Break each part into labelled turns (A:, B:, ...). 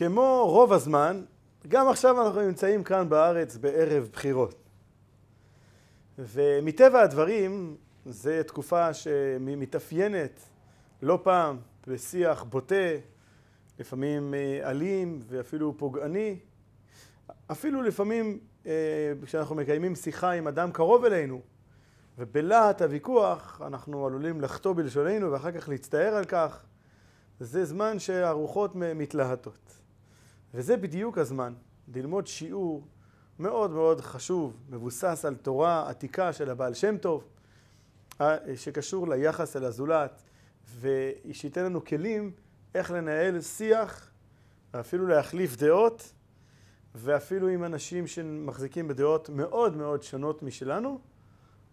A: כמו רוב הזמן, גם עכשיו אנחנו נמצאים כאן בארץ בערב בחירות. ומטבע הדברים, זו תקופה שמתאפיינת לא פעם בשיח בוטה, לפעמים אה, אלים ואפילו פוגעני. אפילו לפעמים אה, כשאנחנו מקיימים שיחה עם אדם קרוב אלינו, ובלהט הוויכוח אנחנו עלולים לחטוא בלשוננו ואחר כך להצטער על כך. זה זמן שהרוחות מתלהטות. וזה בדיוק הזמן ללמוד שיעור מאוד מאוד חשוב, מבוסס על תורה עתיקה של הבעל שם טוב, אה, שקשור ליחס אל הזולת, ושייתן לנו כלים איך לנהל שיח, ואפילו להחליף דעות, ואפילו עם אנשים שמחזיקים בדעות מאוד מאוד שונות משלנו,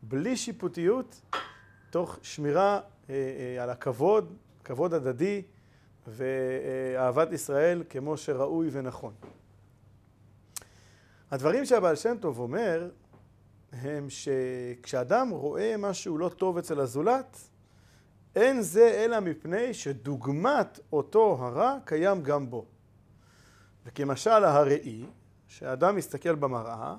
A: בלי שיפוטיות, תוך שמירה אה, אה, על הכבוד, כבוד הדדי ואהבת ישראל כמו שראוי ונכון. הדברים שהבעל שם טוב אומר הם שכשאדם רואה משהו לא טוב אצל הזולת, אין זה אלא מפני שדוגמת אותו הרע קיים גם בו. וכמשל הראי, כשאדם מסתכל במראה,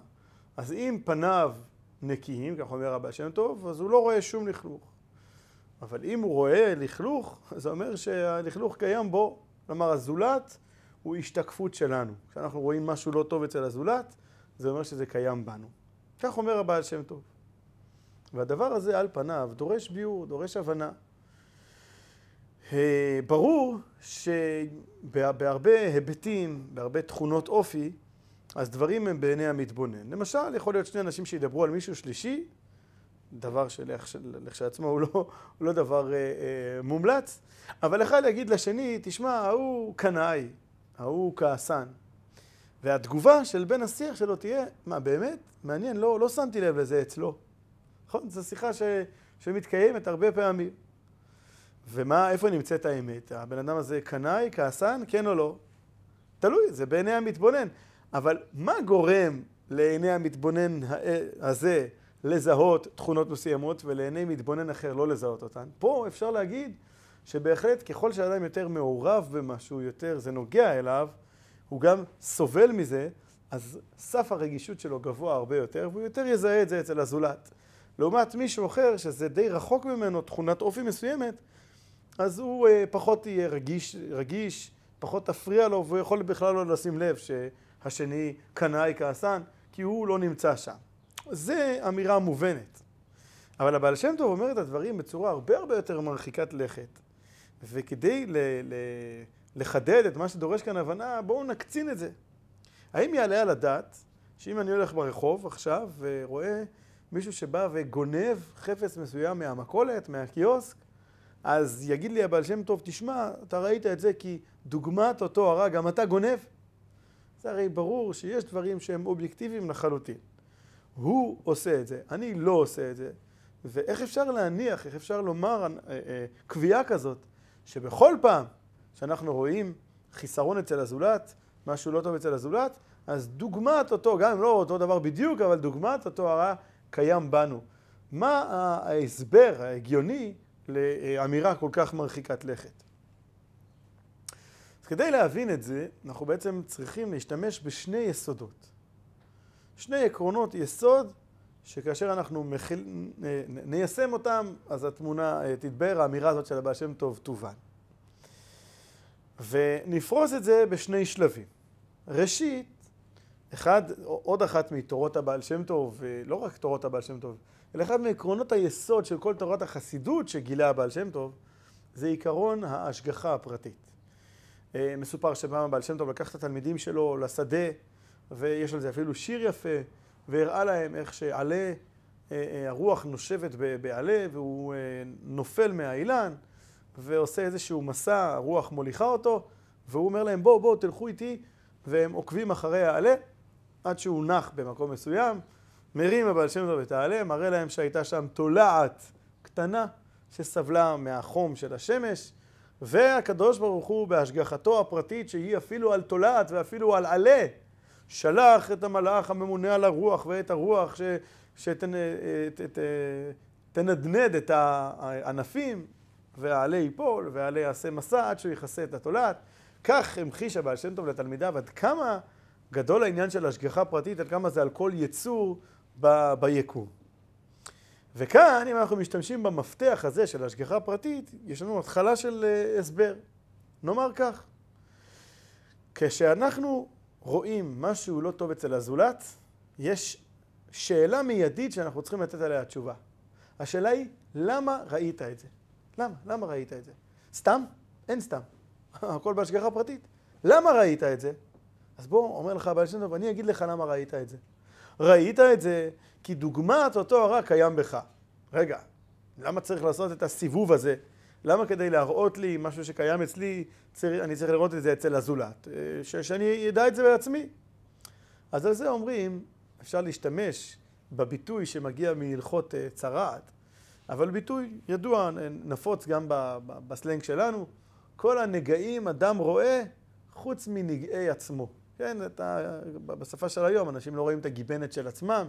A: אז אם פניו נקיים, כך אומר הבעל שם טוב, אז הוא לא רואה שום לכלוך. אבל אם הוא רואה לכלוך, זה אומר שהלכלוך קיים בו. כלומר, הזולת הוא השתקפות שלנו. כשאנחנו רואים משהו לא טוב אצל הזולת, זה אומר שזה קיים בנו. כך אומר הבעל שם טוב. והדבר הזה על פניו דורש ביור, דורש הבנה. אה, ברור שבהרבה היבטים, בהרבה תכונות אופי, אז דברים הם בעיני המתבונן. למשל, יכול להיות שני אנשים שידברו על מישהו שלישי, דבר שלכשעצמו הוא לא, הוא לא דבר אה, אה, מומלץ, אבל אחד יגיד לשני, תשמע, ההוא קנאי, ההוא כעסן. והתגובה של בן השיח שלו תהיה, מה באמת? מעניין, לא, לא שמתי לב לזה אצלו. נכון? זו שיחה ש, שמתקיימת הרבה פעמים. ומה, איפה נמצאת האמת? הבן אדם הזה קנאי, כעסן, כן או לא? תלוי, זה בעיני המתבונן. אבל מה גורם לעיני המתבונן הזה לזהות תכונות מסוימות ולעיני מתבונן אחר לא לזהות אותן? פה אפשר להגיד שבהחלט ככל שאדם יותר מעורב במשהו, יותר זה נוגע אליו, הוא גם סובל מזה, אז סף הרגישות שלו גבוה הרבה יותר, והוא יותר יזהה את זה אצל הזולת. לעומת מישהו אחר, שזה די רחוק ממנו, תכונת אופי מסוימת, אז הוא אה, פחות יהיה רגיש, רגיש, פחות תפריע לו, והוא יכול בכלל לא לשים לב שהשני קנאי כעסן, כי הוא לא נמצא שם. זה אמירה מובנת. אבל הבעל שם טוב אומר את הדברים בצורה הרבה הרבה יותר מרחיקת לכת. וכדי ל- ל- לחדד את מה שדורש כאן הבנה, בואו נקצין את זה. האם יעלה על הדעת שאם אני הולך ברחוב עכשיו ורואה מישהו שבא וגונב חפץ מסוים מהמכולת, מהקיוסק, אז יגיד לי הבעל שם טוב, תשמע, אתה ראית את זה כי דוגמת אותו הרע, גם אתה גונב. זה הרי ברור שיש דברים שהם אובייקטיביים לחלוטין. הוא עושה את זה, אני לא עושה את זה. ואיך אפשר להניח, איך אפשר לומר אה, אה, קביעה כזאת, שבכל פעם שאנחנו רואים חיסרון אצל הזולת, משהו לא טוב אצל הזולת, אז דוגמת אותו, גם אם לא אותו דבר בדיוק, אבל דוגמת אותו הרע קיים בנו. מה ההסבר ההגיוני לאמירה כל כך מרחיקת לכת? אז כדי להבין את זה, אנחנו בעצם צריכים להשתמש בשני יסודות. שני עקרונות יסוד שכאשר אנחנו מחיל, ניישם אותם, אז התמונה תתבהר, האמירה הזאת של הבעל שם טוב תובן. ונפרוס את זה בשני שלבים. ראשית, אחד, עוד אחת מתורות הבעל שם טוב, ולא רק תורות הבעל שם טוב, אלא אחד מעקרונות היסוד של כל תורת החסידות שגילה הבעל שם טוב, זה עיקרון ההשגחה הפרטית. אה, מסופר שפעם הבעל שם טוב לקח את התלמידים שלו לשדה, ויש על זה אפילו שיר יפה, והראה להם איך שעלה, אה, אה, הרוח נושבת בעלה, והוא נופל מהאילן. ועושה איזשהו מסע, הרוח מוליכה אותו, והוא אומר להם בואו בואו תלכו איתי, והם עוקבים אחרי העלה עד שהוא נח במקום מסוים, מרים הבעל שם טוב את העלה, מראה להם שהייתה שם תולעת קטנה שסבלה מהחום של השמש, והקדוש ברוך הוא בהשגחתו הפרטית שהיא אפילו על תולעת ואפילו על עלה שלח את המלאך הממונה על הרוח ואת הרוח ש, שתנדנד את הענפים והעלה ייפול, והעלה יעשה מסע עד שהוא יכסה את התולעת. כך המחיש הבעל שם טוב לתלמידיו עד כמה גדול העניין של השגחה פרטית, עד כמה זה על כל יצור ב- ביקום. וכאן, אם אנחנו משתמשים במפתח הזה של השגחה פרטית, יש לנו התחלה של uh, הסבר. נאמר כך, כשאנחנו רואים משהו לא טוב אצל הזולת, יש שאלה מיידית שאנחנו צריכים לתת עליה תשובה. השאלה היא, למה ראית את זה? למה? למה ראית את זה? סתם? אין סתם. הכל בהשגחה פרטית. למה ראית את זה? אז בוא, אומר לך הבעל שם טוב, אני אגיד לך למה ראית את זה. ראית את זה כי דוגמת אותו הרע קיים בך. רגע, למה צריך לעשות את הסיבוב הזה? למה כדי להראות לי משהו שקיים אצלי, אני צריך לראות את זה אצל הזולת? אה, ש, שאני אדע את זה בעצמי. אז על זה אומרים, אפשר להשתמש בביטוי שמגיע מהלכות אה, צרעת, אבל ביטוי ידוע, נפוץ גם בסלנג שלנו, כל הנגעים אדם רואה חוץ מנגעי עצמו. כן, אתה, בשפה של היום אנשים לא רואים את הגיבנת של עצמם,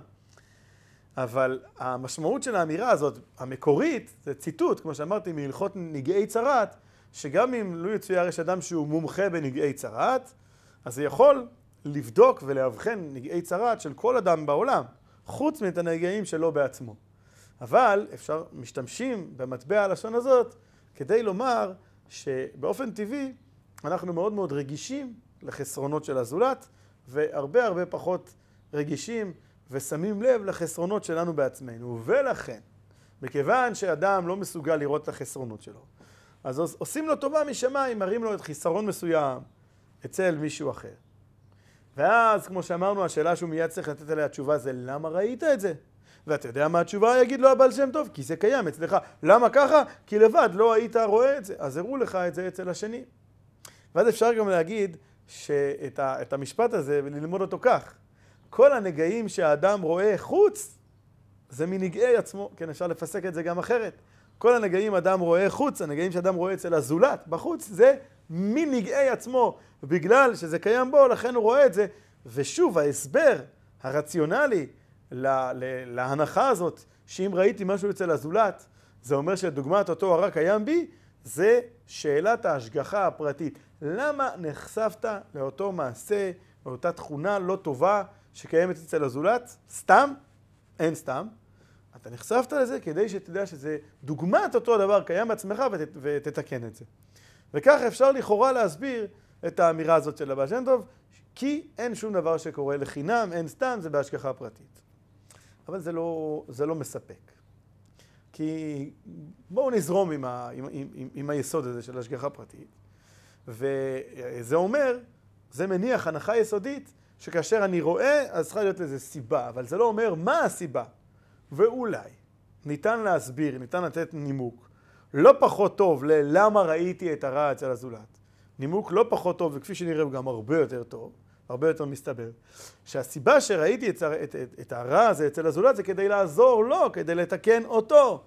A: אבל המשמעות של האמירה הזאת, המקורית, זה ציטוט, כמו שאמרתי, מהלכות נגעי צרעת, שגם אם לא יצויר יש אדם שהוא מומחה בנגעי צרעת, אז זה יכול לבדוק ולאבחן נגעי צרעת של כל אדם בעולם, חוץ מאת הנגעים שלו בעצמו. אבל אפשר, משתמשים במטבע הלשון הזאת כדי לומר שבאופן טבעי אנחנו מאוד מאוד רגישים לחסרונות של הזולת, והרבה הרבה פחות רגישים ושמים לב לחסרונות שלנו בעצמנו. ולכן, מכיוון שאדם לא מסוגל לראות את החסרונות שלו, אז עושים לו טובה משמיים, מראים לו את חיסרון מסוים אצל מישהו אחר. ואז, כמו שאמרנו, השאלה שהוא מיד צריך לתת עליה תשובה זה למה ראית את זה? ואתה יודע מה התשובה? יגיד לו הבעל שם טוב, כי זה קיים אצלך. למה ככה? כי לבד לא היית רואה את זה. אז הראו לך את זה אצל השני. ואז אפשר גם להגיד שאת המשפט הזה, וללמוד אותו כך. כל הנגעים שהאדם רואה חוץ, זה מנגעי עצמו. כן, אפשר לפסק את זה גם אחרת. כל הנגעים אדם רואה חוץ, הנגעים שאדם רואה אצל הזולת, בחוץ, זה מנגעי עצמו. בגלל שזה קיים בו, לכן הוא רואה את זה. ושוב, ההסבר הרציונלי לה, להנחה הזאת, שאם ראיתי משהו אצל הזולת, זה אומר שדוגמת אותו הרע קיים בי, זה שאלת ההשגחה הפרטית. למה נחשפת לאותו מעשה, לאותה תכונה לא טובה שקיימת אצל הזולת? סתם? אין סתם. אתה נחשפת לזה כדי שתדע שזה דוגמת אותו דבר קיים בעצמך ות, ותתקן את זה. וכך אפשר לכאורה להסביר את האמירה הזאת של הבעל שם טוב, כי אין שום דבר שקורה לחינם, אין סתם, זה בהשגחה פרטית. אבל זה לא, זה לא מספק. כי בואו נזרום עם, ה, עם, עם, עם היסוד הזה של השגחה פרטית. וזה אומר, זה מניח הנחה יסודית, שכאשר אני רואה, אז צריכה להיות לזה סיבה, אבל זה לא אומר מה הסיבה. ואולי ניתן להסביר, ניתן לתת נימוק לא פחות טוב ללמה ראיתי את הרע אצל הזולת. נימוק לא פחות טוב, וכפי שנראה הוא גם הרבה יותר טוב, הרבה יותר מסתבר, שהסיבה שראיתי את, את, את, את הרע הזה אצל הזולת זה כדי לעזור לו, כדי לתקן אותו.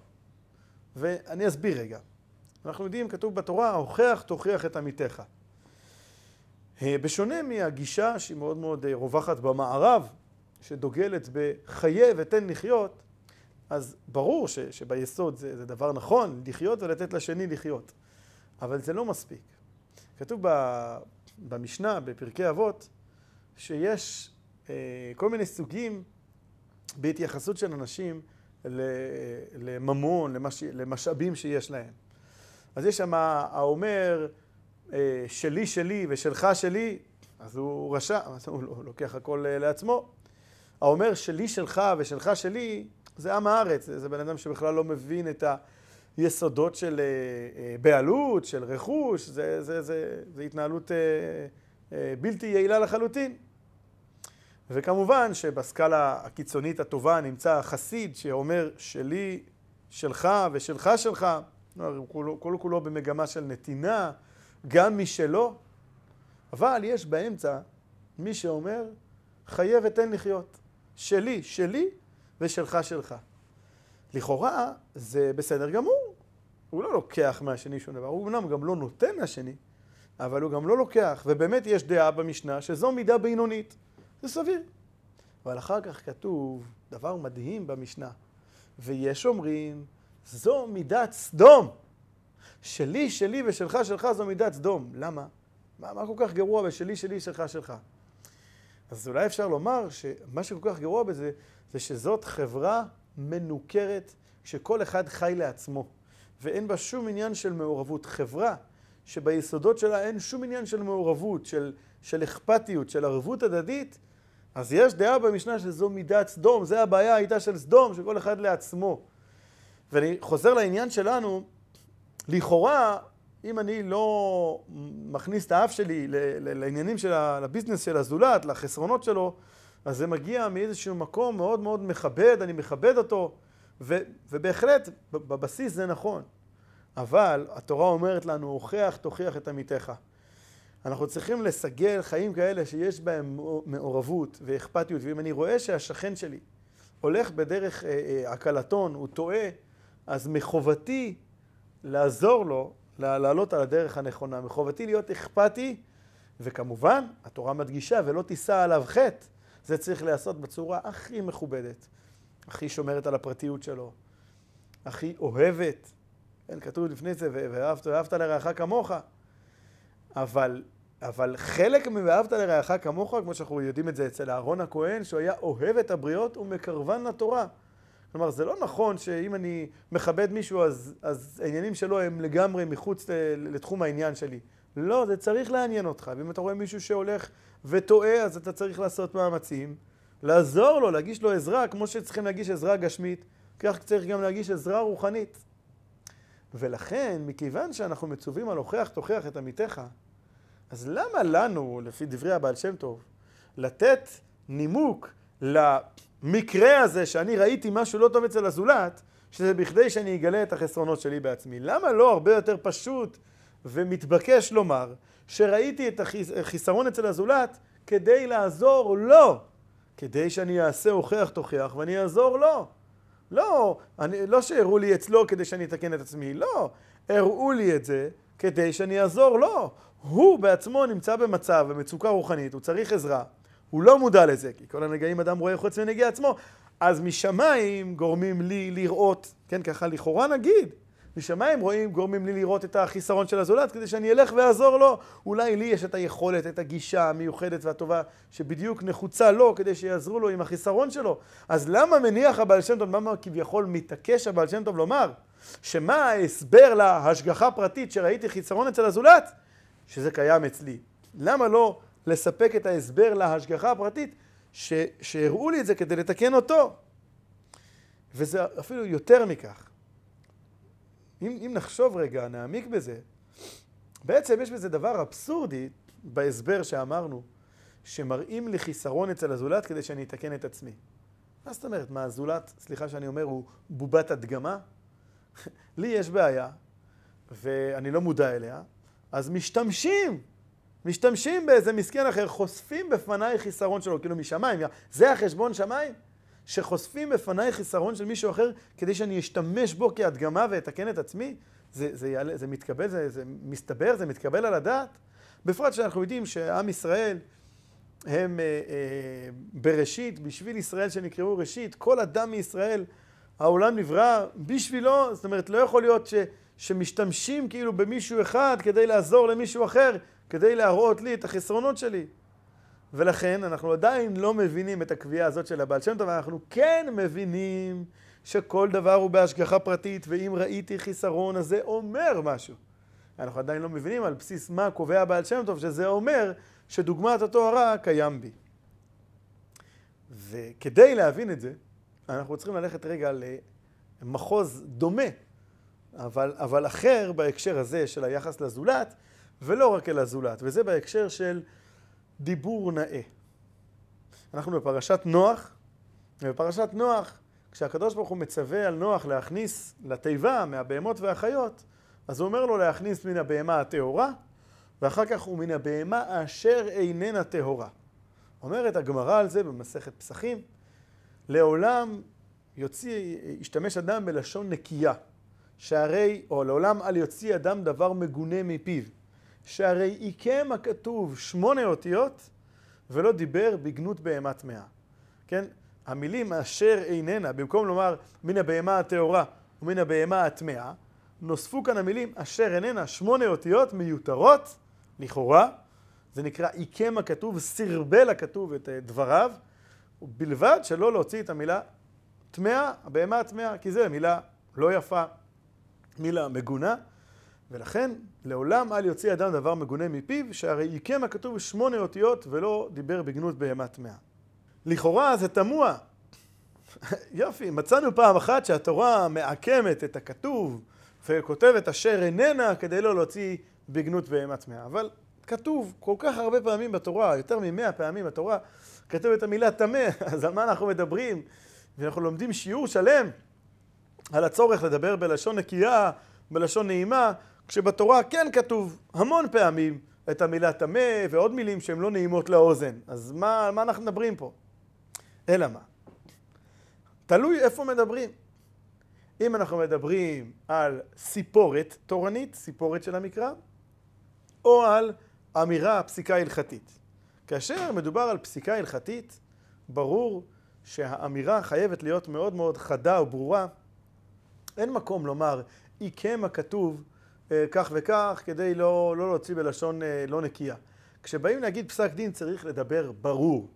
A: ואני אסביר רגע. אנחנו יודעים, כתוב בתורה, הוכח תוכיח את עמיתך. אה, בשונה מהגישה שהיא מאוד מאוד אה, רווחת במערב, שדוגלת בחיי ותן לחיות, אז ברור ש, שביסוד זה, זה דבר נכון, לחיות ולתת לשני לחיות. אבל זה לא מספיק. כתוב במשנה, בפרקי אבות, שיש אה, כל מיני סוגים בהתייחסות של אנשים לממון, למש, למשאבים שיש להם. אז יש שם האומר שלי שלי ושלך שלי, אז הוא רשע, אז הוא לא, לוקח הכל אה, לעצמו. האומר שלי שלך ושלך שלי, זה עם הארץ, זה בן אדם שבכלל לא מבין את היסודות של אה, בעלות, של רכוש, זה, זה, זה, זה התנהלות בלתי יעילה לחלוטין. וכמובן שבסקאלה הקיצונית הטובה נמצא החסיד שאומר שלי, שלך ושלך שלך, כולו כולו במגמה של נתינה, גם משלו, אבל יש באמצע מי שאומר חיה ותן לחיות, שלי, שלי ושלך שלך. לכאורה זה בסדר גמור, הוא לא לוקח מהשני שום דבר, הוא אמנם גם לא נותן מהשני, אבל הוא גם לא לוקח, ובאמת יש דעה במשנה שזו מידה בינונית. זה סביר. אבל אחר כך כתוב דבר מדהים במשנה, ויש אומרים, זו מידת סדום. שלי, שלי ושלך, שלך זו מידת סדום. למה? מה, מה כל כך גרוע בשלי, שלי, שלך, שלך? אז אולי אפשר לומר שמה שכל כך גרוע בזה, זה שזאת חברה מנוכרת, שכל אחד חי לעצמו, ואין בה שום עניין של מעורבות. חברה שביסודות שלה אין שום עניין של מעורבות, של, של אכפתיות, של ערבות הדדית, אז יש דעה במשנה שזו מידת סדום, זה הבעיה הייתה של סדום, שכל אחד לעצמו. ואני חוזר לעניין שלנו, לכאורה, אם אני לא מכניס את האף שלי לעניינים של הביזנס של הזולת, לחסרונות שלו, אז זה מגיע מאיזשהו מקום מאוד מאוד מכבד, אני מכבד אותו, ו, ובהחלט, בבסיס זה נכון. אבל התורה אומרת לנו, הוכח תוכיח את עמיתך. אנחנו צריכים לסגל חיים כאלה שיש בהם מעורבות ואכפתיות, ואם אני רואה שהשכן שלי הולך בדרך עקלתון, אה, אה, הוא טועה, אז מחובתי לעזור לו לעלות על הדרך הנכונה. מחובתי להיות אכפתי, וכמובן, התורה מדגישה, ולא תישא עליו חטא. זה צריך להיעשות בצורה הכי מכובדת, הכי שומרת על הפרטיות שלו, הכי אוהבת. כן, כתוב לפני זה, ואהבת, ואהבת לרעך כמוך. אבל, אבל חלק מ"ואהבת לרעך כמוך", כמו שאנחנו יודעים את זה אצל אהרון הכהן, שהוא היה אוהב את הבריות ומקרבן לתורה. כלומר, זה לא נכון שאם אני מכבד מישהו, אז, אז העניינים שלו הם לגמרי מחוץ לתחום העניין שלי. לא, זה צריך לעניין אותך. ואם אתה רואה מישהו שהולך וטועה, אז אתה צריך לעשות מאמצים, לעזור לו, להגיש לו עזרה, כמו שצריכים להגיש עזרה גשמית, כך צריך גם להגיש עזרה רוחנית. ולכן, מכיוון שאנחנו מצווים על הוכח תוכיח את עמיתך, אז למה לנו, לפי דברי הבעל שם טוב, לתת נימוק למקרה הזה שאני ראיתי משהו לא טוב אצל הזולת, שזה בכדי שאני אגלה את החסרונות שלי בעצמי? למה לא הרבה יותר פשוט ומתבקש לומר שראיתי את החיסרון אצל הזולת כדי לעזור לו, כדי שאני אעשה הוכח תוכיח ואני אעזור לו. לא, אני, לא שהראו לי אצלו כדי שאני אתקן את עצמי, לא. הראו לי את זה כדי שאני אעזור לו. הוא בעצמו נמצא במצב, במצוקה רוחנית, הוא צריך עזרה. הוא לא מודע לזה, כי כל הנגעים אדם רואה חוץ מנגיע עצמו. אז משמיים גורמים לי לראות, כן, ככה לכאורה נגיד, משמיים רואים, גורמים לי לראות את החיסרון של הזולת, כדי שאני אלך ואעזור לו. אולי לי יש את היכולת, את הגישה המיוחדת והטובה, שבדיוק נחוצה לו, כדי שיעזרו לו עם החיסרון שלו. אז למה מניח הבעל שם טוב, למה כביכול מתעקש הבעל שם טוב לומר, שמה ההסבר להשגחה פרטית שראיתי חיסרון אצל הזולת? שזה קיים אצלי. למה לא לספק את ההסבר להשגחה הפרטית, ש... שהראו לי את זה כדי לתקן אותו? וזה אפילו יותר מכך. אם, אם נחשוב רגע, נעמיק בזה, בעצם יש בזה דבר אבסורדי בהסבר שאמרנו, שמראים לי חיסרון אצל הזולת כדי שאני אתקן את עצמי. מה זאת אומרת? מה, הזולת, סליחה שאני אומר, הוא בובת הדגמה? לי יש בעיה, ואני לא מודע אליה, אז משתמשים, משתמשים באיזה מסכן אחר, חושפים בפניי חיסרון שלו, כאילו משמיים, זה החשבון שמיים? שחושפים בפניי חיסרון של מישהו אחר כדי שאני אשתמש בו כהדגמה ואתקן את עצמי? זה, זה, יעלה, זה מתקבל, זה, זה מסתבר, זה מתקבל על הדעת? בפרט שאנחנו יודעים שעם ישראל הם אה, אה, בראשית, בשביל ישראל שנקראו ראשית, כל אדם מישראל, העולם נברא בשבילו, זאת אומרת, לא יכול להיות ש, שמשתמשים כאילו במישהו אחד כדי לעזור למישהו אחר, כדי להראות לי את החסרונות שלי. ולכן אנחנו עדיין לא מבינים את הקביעה הזאת של הבעל שם טוב, אנחנו כן מבינים שכל דבר הוא בהשגחה פרטית, ואם ראיתי חיסרון אז זה אומר משהו. אנחנו עדיין לא מבינים על בסיס מה קובע הבעל שם טוב, שזה אומר שדוגמת אותו הרע קיים בי. וכדי להבין את זה, אנחנו צריכים ללכת רגע למחוז דומה, אבל, אבל אחר בהקשר הזה של היחס לזולת, ולא רק אל הזולת, וזה בהקשר של דיבור נאה. אנחנו בפרשת נוח, ובפרשת נוח, כשהקדוש ברוך הוא מצווה על נוח להכניס לתיבה מהבהמות והחיות, אז הוא אומר לו להכניס מן הבהמה הטהורה, ואחר כך הוא מן הבהמה אשר איננה טהורה. אומרת הגמרא על זה במסכת פסחים, לעולם יוציא, ישתמש אדם בלשון נקייה, שהרי, או לעולם אל יוציא אדם דבר מגונה מפיו. שהרי עיקם הכתוב שמונה אותיות ולא דיבר בגנות בהמה טמאה. כן? המילים אשר איננה, במקום לומר מן הבהמה הטהורה ומן הבהמה הטמאה, נוספו כאן המילים אשר איננה, שמונה אותיות מיותרות, לכאורה, זה נקרא עיקם הכתוב, סרבל הכתוב את דבריו, בלבד שלא להוציא את המילה טמאה, הבהמה הטמאה, כי זו מילה לא יפה, מילה מגונה, ולכן לעולם אל יוציא אדם דבר מגונה מפיו, שהרי עיקם הכתוב שמונה אותיות ולא דיבר בגנות בהמה טמאה. לכאורה זה תמוה. יופי, מצאנו פעם אחת שהתורה מעקמת את הכתוב וכותבת אשר איננה כדי לא להוציא בגנות בהמה טמאה. אבל כתוב כל כך הרבה פעמים בתורה, יותר ממאה פעמים בתורה, כתוב את המילה טמא, אז על מה אנחנו מדברים? ואנחנו לומדים שיעור שלם על הצורך לדבר בלשון נקייה, בלשון נעימה, כשבתורה כן כתוב המון פעמים את המילה טמא ועוד מילים שהן לא נעימות לאוזן. אז מה, מה אנחנו מדברים פה? אלא מה? תלוי איפה מדברים. אם אנחנו מדברים על סיפורת תורנית, סיפורת של המקרא, או על אמירה, פסיקה הלכתית. כאשר מדובר על פסיקה הלכתית, ברור שהאמירה חייבת להיות מאוד מאוד חדה וברורה. אין מקום לומר, עיקם הכתוב כך וכך, כדי לא, לא להוציא בלשון אה, לא נקייה. כשבאים להגיד פסק דין צריך לדבר ברור.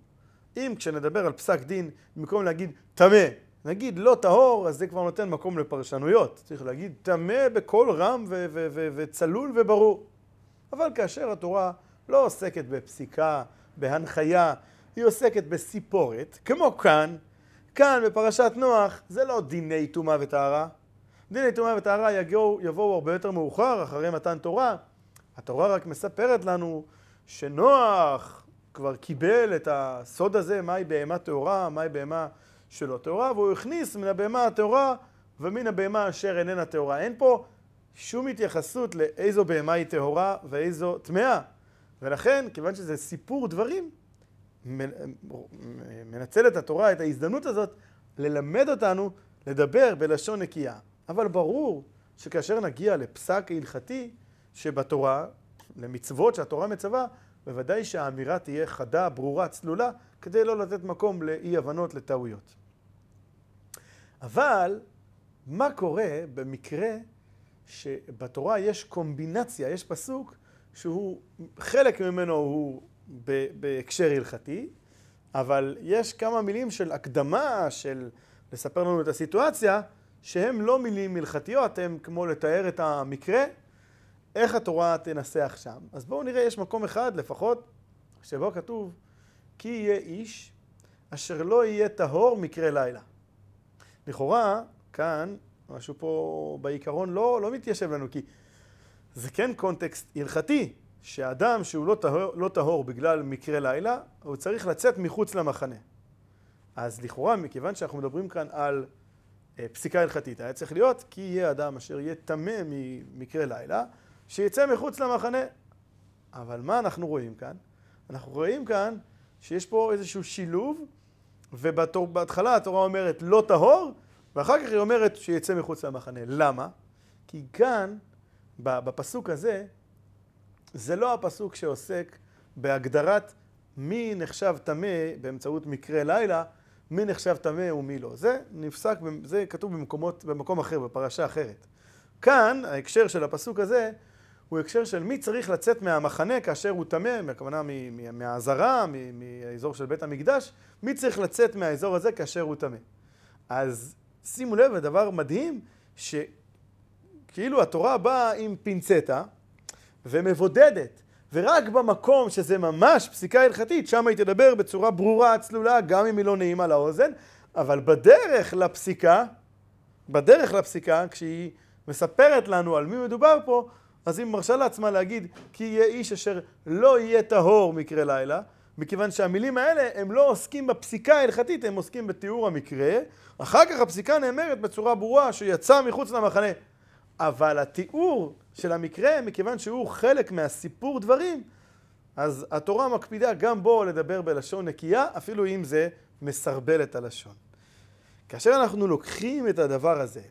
A: אם כשנדבר על פסק דין, במקום להגיד טמא, נגיד לא טהור, אז זה כבר נותן מקום לפרשנויות. צריך להגיד טמא בקול רם וצלול וברור. אבל כאשר התורה לא עוסקת בפסיקה, בהנחיה, היא עוסקת בסיפורת, כמו כאן, כאן בפרשת נוח, זה לא דיני טומאה וטהרה. דיני טומאה וטהרה יבואו, יבואו הרבה יותר מאוחר, אחרי מתן תורה. התורה רק מספרת לנו שנוח כבר קיבל את הסוד הזה, מהי בהמה טהורה, מהי בהמה שלא טהורה, והוא הכניס מן הבהמה הטהורה ומן הבהמה אשר איננה טהורה. אין פה שום התייחסות לאיזו בהמה היא טהורה ואיזו טמאה. ולכן, כיוון שזה סיפור דברים, מנצלת התורה את ההזדמנות הזאת ללמד אותנו לדבר בלשון נקייה. אבל ברור שכאשר נגיע לפסק הלכתי שבתורה, למצוות שהתורה מצווה, בוודאי שהאמירה תהיה חדה, ברורה, צלולה, כדי לא לתת מקום לאי הבנות, לטעויות. אבל מה קורה במקרה שבתורה יש קומבינציה, יש פסוק שהוא, חלק ממנו הוא בהקשר הלכתי, אבל יש כמה מילים של הקדמה, של לספר לנו את הסיטואציה, שהן לא מילים הלכתיות, הן כמו לתאר את המקרה, איך התורה תנסח שם. אז בואו נראה, יש מקום אחד לפחות, שבו כתוב, כי יהיה איש אשר לא יהיה טהור מקרה לילה. לכאורה, כאן, משהו פה בעיקרון לא, לא מתיישב לנו, כי זה כן קונטקסט הלכתי, שאדם שהוא לא טהור, לא טהור בגלל מקרה לילה, הוא צריך לצאת מחוץ למחנה. אז לכאורה, מכיוון שאנחנו מדברים כאן על פסיקה הלכתית, היה צריך להיות כי יהיה אדם אשר יהיה טמא ממקרה לילה, שיצא מחוץ למחנה. אבל מה אנחנו רואים כאן? אנחנו רואים כאן שיש פה איזשהו שילוב, ובהתחלה התורה אומרת לא טהור, ואחר כך היא אומרת שיצא מחוץ למחנה. למה? כי כאן, בפסוק הזה, זה לא הפסוק שעוסק בהגדרת מי נחשב טמא באמצעות מקרה לילה, מי נחשב טמא ומי לא. זה נפסק, זה כתוב במקומות, במקום אחר, בפרשה אחרת. כאן, ההקשר של הפסוק הזה, הוא הקשר של מי צריך לצאת מהמחנה כאשר הוא טמא, הכוונה מהעזרה, מהאזור של בית המקדש, מי צריך לצאת מהאזור הזה כאשר הוא טמא. אז שימו לב, הדבר מדהים, שכאילו התורה באה עם פינצטה ומבודדת, ורק במקום שזה ממש פסיקה הלכתית, שם היא תדבר בצורה ברורה, צלולה, גם אם היא לא נעימה לאוזן, אבל בדרך לפסיקה, בדרך לפסיקה, כשהיא מספרת לנו על מי מדובר פה, אז היא מרשה לעצמה להגיד כי יהיה איש אשר לא יהיה טהור מקרה לילה, מכיוון שהמילים האלה הם לא עוסקים בפסיקה ההלכתית, הם עוסקים בתיאור המקרה, אחר כך הפסיקה נאמרת בצורה ברורה שיצא מחוץ למחנה. אבל התיאור של המקרה, מכיוון שהוא חלק מהסיפור דברים, אז התורה מקפידה גם בו לדבר בלשון נקייה, אפילו אם זה מסרבל את הלשון. כאשר אנחנו לוקחים את הדבר הזה,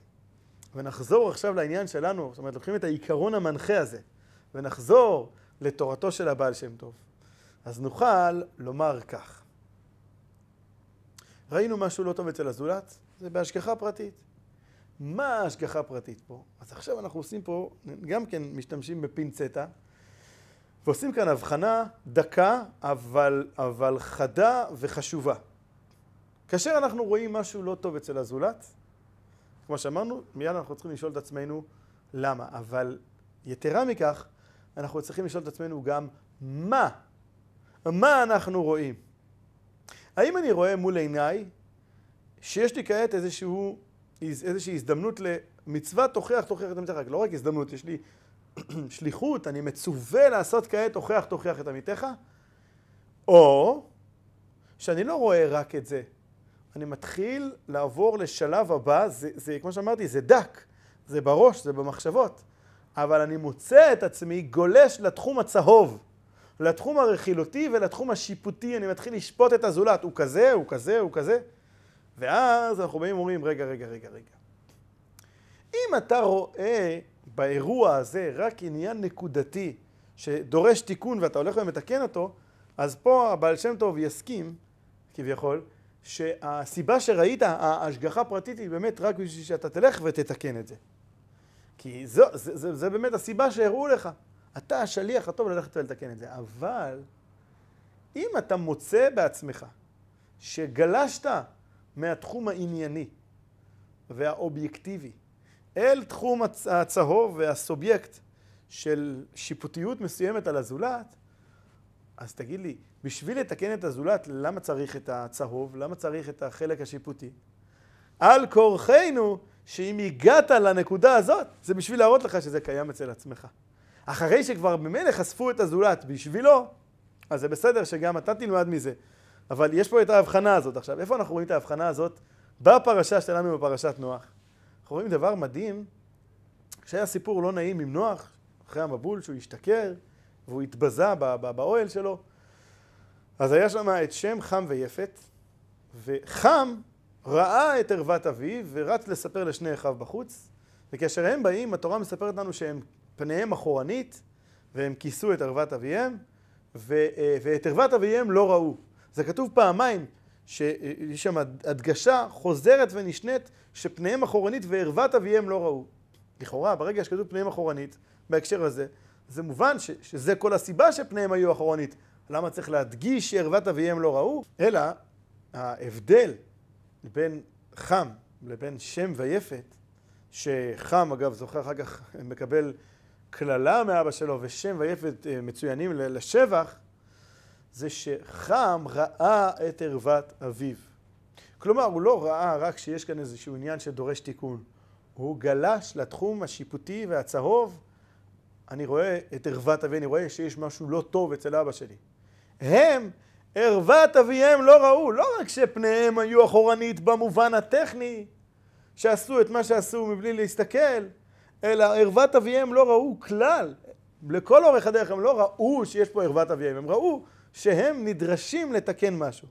A: ונחזור עכשיו לעניין שלנו, זאת אומרת, לוקחים את העיקרון המנחה הזה, ונחזור לתורתו של הבעל שם טוב, אז נוכל לומר כך. ראינו משהו לא טוב אצל הזולת, זה בהשגחה פרטית. מה ההשגחה הפרטית פה? אז עכשיו אנחנו עושים פה, גם כן משתמשים בפינצטה, ועושים כאן הבחנה דקה, אבל, אבל חדה וחשובה. כאשר אנחנו רואים משהו לא טוב אצל הזולת, כמו שאמרנו, מיד אנחנו צריכים לשאול את עצמנו למה. אבל יתרה מכך, אנחנו צריכים לשאול את עצמנו גם מה. מה אנחנו רואים? האם אני רואה מול עיניי שיש לי כעת איזשהו, איזושהי הזדמנות למצווה תוכיח תוכיח את עמיתך? לא רק הזדמנות, יש לי שליחות, אני מצווה לעשות כעת תוכיח תוכיח את עמיתך? או שאני לא רואה רק את זה, אני מתחיל לעבור לשלב הבא, זה, זה כמו שאמרתי, זה דק, זה בראש, זה במחשבות, אבל אני מוצא את עצמי גולש לתחום הצהוב, לתחום הרכילותי ולתחום השיפוטי, אני מתחיל לשפוט את הזולת, הוא כזה, הוא כזה, הוא כזה, ואז אנחנו באים ואומרים, רגע, רגע, רגע, רגע. אם אתה רואה באירוע הזה רק עניין נקודתי שדורש תיקון ואתה הולך ומתקן אותו, אז פה הבעל שם טוב יסכים, כביכול, שהסיבה שראית, ההשגחה הפרטית היא באמת רק בשביל שאתה תלך ותתקן את זה. כי זו, זה, זה, זה באמת הסיבה שהראו לך. אתה השליח הטוב ללכת ולתקן את זה. אבל אם אתה מוצא בעצמך שגלשת מהתחום הענייני והאובייקטיבי אל תחום הצהוב והסובייקט של שיפוטיות מסוימת על הזולת, אז תגיד לי, בשביל לתקן את הזולת, למה צריך את הצהוב? למה צריך את החלק השיפוטי? על כורחנו, שאם הגעת לנקודה הזאת, זה בשביל להראות לך שזה קיים אצל עצמך. אחרי שכבר ממילא חשפו את הזולת בשבילו, אז זה בסדר שגם אתה תלמד מזה. אבל יש פה את ההבחנה הזאת. עכשיו, איפה אנחנו רואים את ההבחנה הזאת? בפרשה שלנו בפרשת נוח. אנחנו רואים דבר מדהים, שהיה סיפור לא נעים עם נוח, אחרי המבול, שהוא השתכר, והוא התבזה באוהל שלו. אז היה שם את שם חם ויפת, וחם ראה את ערוות אביו ורץ לספר לשני אחיו בחוץ, וכאשר הם באים, התורה מספרת לנו שהם פניהם אחורנית, והם כיסו את ערוות אביהם, ו, ואת ערוות אביהם לא ראו. זה כתוב פעמיים, שיש שם הדגשה חוזרת ונשנית שפניהם אחורנית וערוות אביהם לא ראו. לכאורה, ברגע שכתוב פניהם אחורנית, בהקשר הזה, זה מובן ש, שזה כל הסיבה שפניהם היו אחורנית. למה צריך להדגיש שערוות אביהם לא ראו? אלא ההבדל בין חם לבין שם ויפת, שחם אגב זוכר אחר כך מקבל קללה מאבא שלו ושם ויפת אה, מצוינים לשבח, זה שחם ראה את ערוות אביו. כלומר, הוא לא ראה רק שיש כאן איזשהו עניין שדורש תיקון. הוא גלש לתחום השיפוטי והצהוב אני רואה את ערוות אבי, אני רואה שיש משהו לא טוב אצל אבא שלי. הם, ערוות אביהם לא ראו, לא רק שפניהם היו אחורנית במובן הטכני, שעשו את מה שעשו מבלי להסתכל, אלא ערוות אביהם לא ראו כלל. לכל אורך הדרך הם לא ראו שיש פה ערוות אביהם, הם ראו שהם נדרשים לתקן משהו.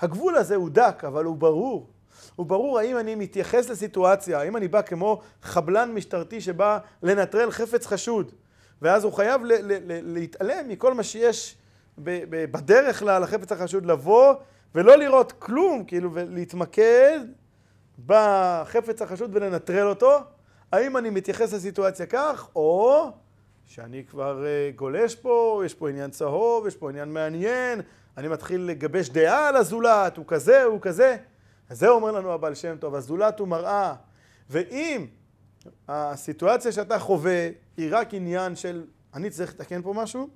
A: הגבול הזה הוא דק, אבל הוא ברור. הוא ברור האם אני מתייחס לסיטואציה, האם אני בא כמו חבלן משטרתי שבא לנטרל חפץ חשוד, ואז הוא חייב ל- ל- ל- להתעלם מכל מה שיש ב- ב- בדרך לחפץ החשוד, לבוא ולא לראות כלום, כאילו, ולהתמקד בחפץ החשוד ולנטרל אותו. האם אני מתייחס לסיטואציה כך, או שאני כבר uh, גולש פה, יש פה עניין צהוב, יש פה עניין מעניין, אני מתחיל לגבש דעה על הזולת, הוא כזה, הוא כזה. אז זה אומר לנו הבעל שם טוב, הזולת הוא מראה. ואם הסיטואציה שאתה חווה היא רק עניין של אני צריך לתקן פה משהו,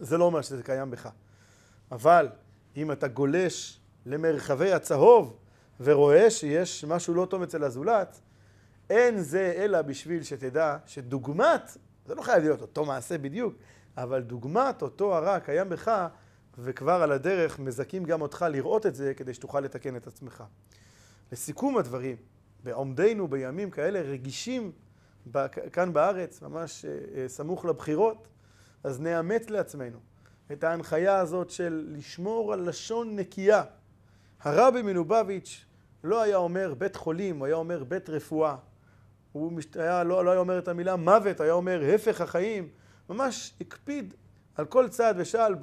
A: זה לא אומר שזה קיים בך. אבל אם אתה גולש למרחבי הצהוב ורואה שיש משהו לא טוב אצל הזולת, אין זה אלא בשביל שתדע שדוגמת, זה לא חייב להיות אותו מעשה בדיוק, אבל דוגמת אותו הרע קיים בך, וכבר על הדרך מזכים גם אותך לראות את זה כדי שתוכל לתקן את עצמך. לסיכום הדברים, בעומדנו בימים כאלה רגישים כאן בארץ, ממש אה, אה, סמוך לבחירות, אז נאמץ לעצמנו את ההנחיה הזאת של לשמור על לשון נקייה. הרבי מלובביץ' לא היה אומר בית חולים, הוא היה אומר בית רפואה. הוא היה, לא, לא היה אומר את המילה מוות, היה אומר הפך החיים. ממש הקפיד על כל צעד ושעל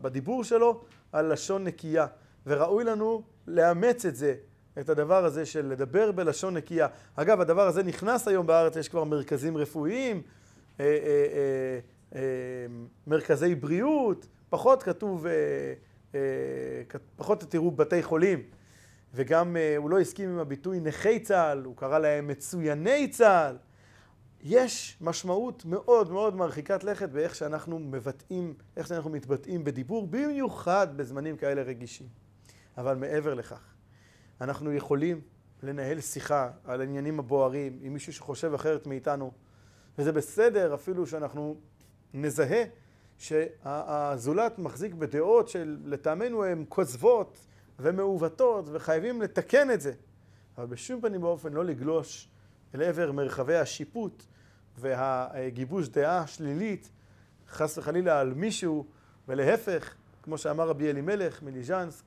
A: בדיבור שלו על לשון נקייה. וראוי לנו לאמץ את זה, את הדבר הזה של לדבר בלשון נקייה. אגב, הדבר הזה נכנס היום בארץ, יש כבר מרכזים רפואיים, אה, אה, אה, מרכזי בריאות, פחות כתוב, פחות תראו בתי חולים. וגם הוא לא הסכים עם הביטוי נכי צה"ל, הוא קרא להם מצויני צה"ל. יש משמעות מאוד מאוד מרחיקת לכת באיך שאנחנו מבטאים, איך שאנחנו מתבטאים בדיבור, במיוחד בזמנים כאלה רגישים. אבל מעבר לכך, אנחנו יכולים לנהל שיחה על העניינים הבוערים עם מישהו שחושב אחרת מאיתנו, וזה בסדר אפילו שאנחנו נזהה שהזולת מחזיק בדעות שלטעמנו הן כוזבות ומעוותות וחייבים לתקן את זה. אבל בשום פנים ואופן לא לגלוש אל עבר מרחבי השיפוט והגיבוש דעה שלילית, חס וחלילה על מישהו, ולהפך, כמו שאמר רבי אלימלך מליז'נסק,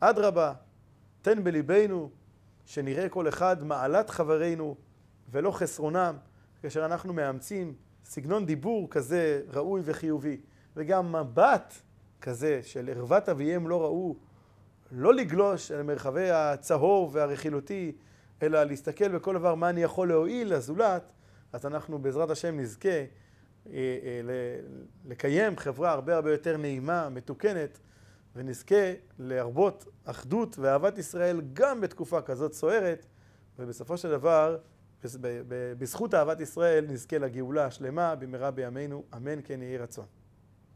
A: אדרבה, תן בליבנו שנראה כל אחד מעלת חברינו ולא חסרונם, כאשר אנחנו מאמצים סגנון דיבור כזה ראוי וחיובי, וגם מבט כזה של ערוות אביהם לא ראו, לא לגלוש אל מרחבי הצהוב והרכילותי, אלא להסתכל בכל דבר מה אני יכול להועיל לזולת, אז אנחנו בעזרת השם נזכה אה, אה, לקיים חברה הרבה הרבה יותר נעימה, מתוקנת, ונזכה להרבות אחדות ואהבת ישראל גם בתקופה כזאת סוערת, ובסופו של דבר, בזכות אהבת ישראל נזכה לגאולה השלמה במהרה בימינו, אמן כן יהי רצון.